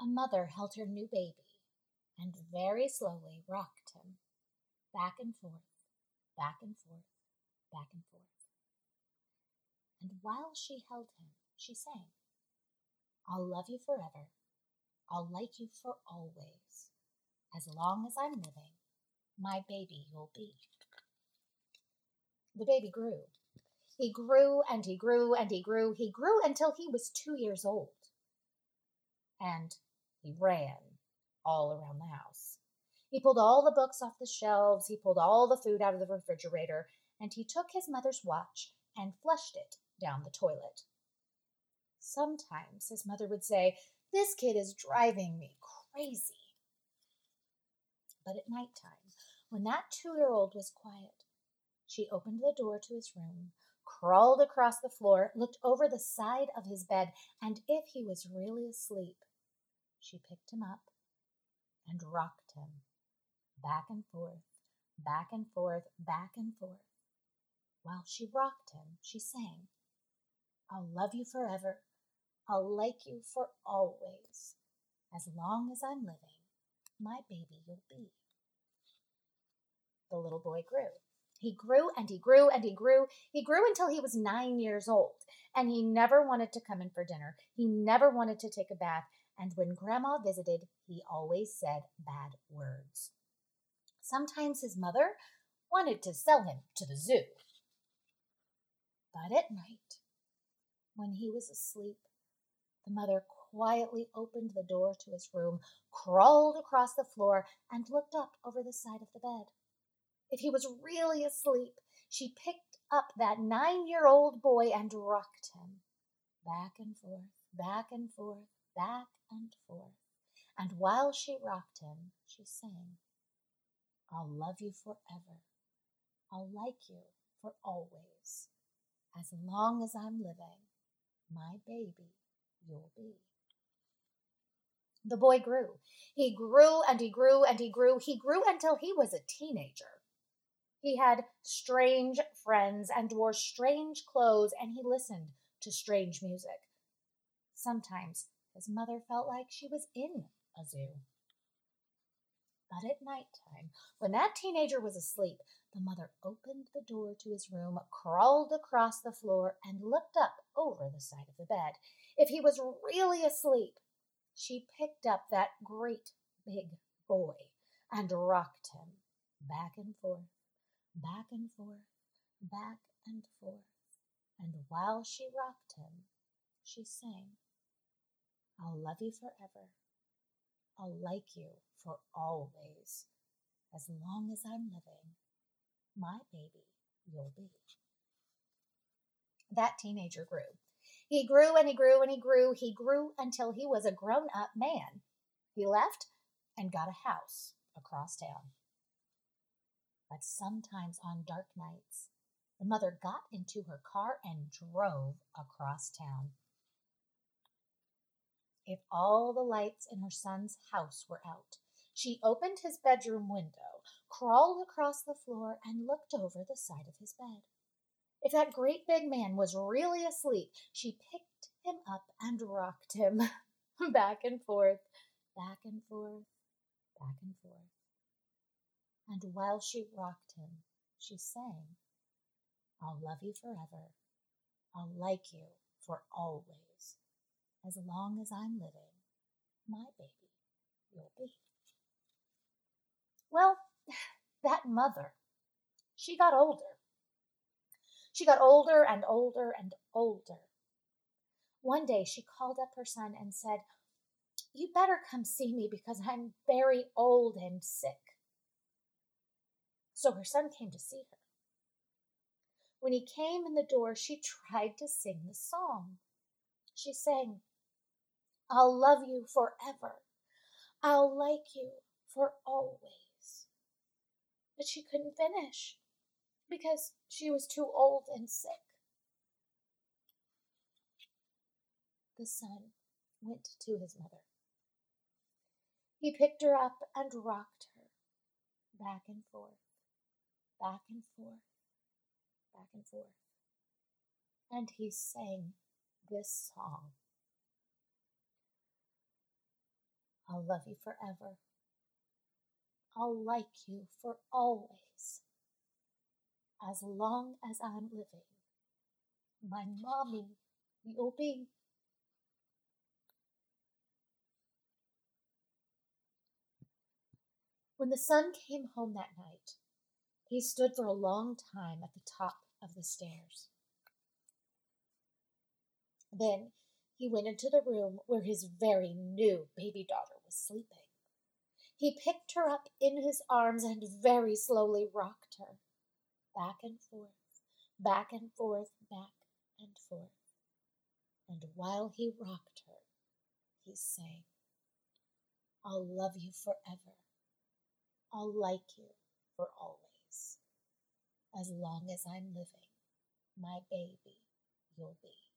a mother held her new baby and very slowly rocked him back and forth, back and forth, back and forth. And while she held him, she sang, I'll love you forever. I'll like you for always. As long as I'm living, my baby you'll be. The baby grew. He grew and he grew and he grew. He grew until he was two years old. And he ran all around the house. He pulled all the books off the shelves, he pulled all the food out of the refrigerator, and he took his mother's watch and flushed it down the toilet. Sometimes his mother would say, This kid is driving me crazy. But at night time, when that two year old was quiet, she opened the door to his room, crawled across the floor, looked over the side of his bed, and if he was really asleep, she picked him up and rocked him back and forth, back and forth, back and forth. While she rocked him, she sang, I'll love you forever. I'll like you for always. As long as I'm living, my baby you'll be. The little boy grew. He grew and he grew and he grew. He grew until he was nine years old, and he never wanted to come in for dinner. He never wanted to take a bath, and when Grandma visited, he always said bad words. Sometimes his mother wanted to sell him to the zoo. But at night, when he was asleep, the mother quietly opened the door to his room, crawled across the floor, and looked up over the side of the bed. If he was really asleep, she picked up that nine year old boy and rocked him back and forth, back and forth, back and forth. And while she rocked him, she sang, I'll love you forever. I'll like you for always. As long as I'm living, my baby you'll be. The boy grew. He grew and he grew and he grew. He grew until he was a teenager. He had strange friends and wore strange clothes, and he listened to strange music. Sometimes his mother felt like she was in a zoo. But at night time, when that teenager was asleep, the mother opened the door to his room, crawled across the floor, and looked up over the side of the bed. If he was really asleep, she picked up that great big boy and rocked him back and forth, back and forth, back and forth. And while she rocked him, she sang, I'll love you forever. I'll like you for always. As long as I'm living, my baby you'll be. That teenager grew. He grew and he grew and he grew. He grew until he was a grown up man. He left and got a house across town. But sometimes on dark nights, the mother got into her car and drove across town. If all the lights in her son's house were out, she opened his bedroom window, crawled across the floor, and looked over the side of his bed. If that great big man was really asleep, she picked him up and rocked him back and forth, back and forth, back and forth. And while she rocked him, she sang, I'll love you forever. I'll like you for always. As long as I'm living, my baby you'll be. Well, that mother, she got older. She got older and older and older. One day she called up her son and said, You better come see me because I'm very old and sick. So her son came to see her. When he came in the door, she tried to sing the song. She sang, I'll love you forever. I'll like you for always. But she couldn't finish because she was too old and sick. The son went to his mother. He picked her up and rocked her back and forth, back and forth, back and forth. And he sang this song. I'll love you forever. I'll like you for always. As long as I'm living, my mommy you'll be. When the son came home that night, he stood for a long time at the top of the stairs. Then he went into the room where his very new baby daughter was sleeping. He picked her up in his arms and very slowly rocked her back and forth, back and forth, back and forth. And while he rocked her, he sang, I'll love you forever. I'll like you for always. As long as I'm living, my baby, you'll be.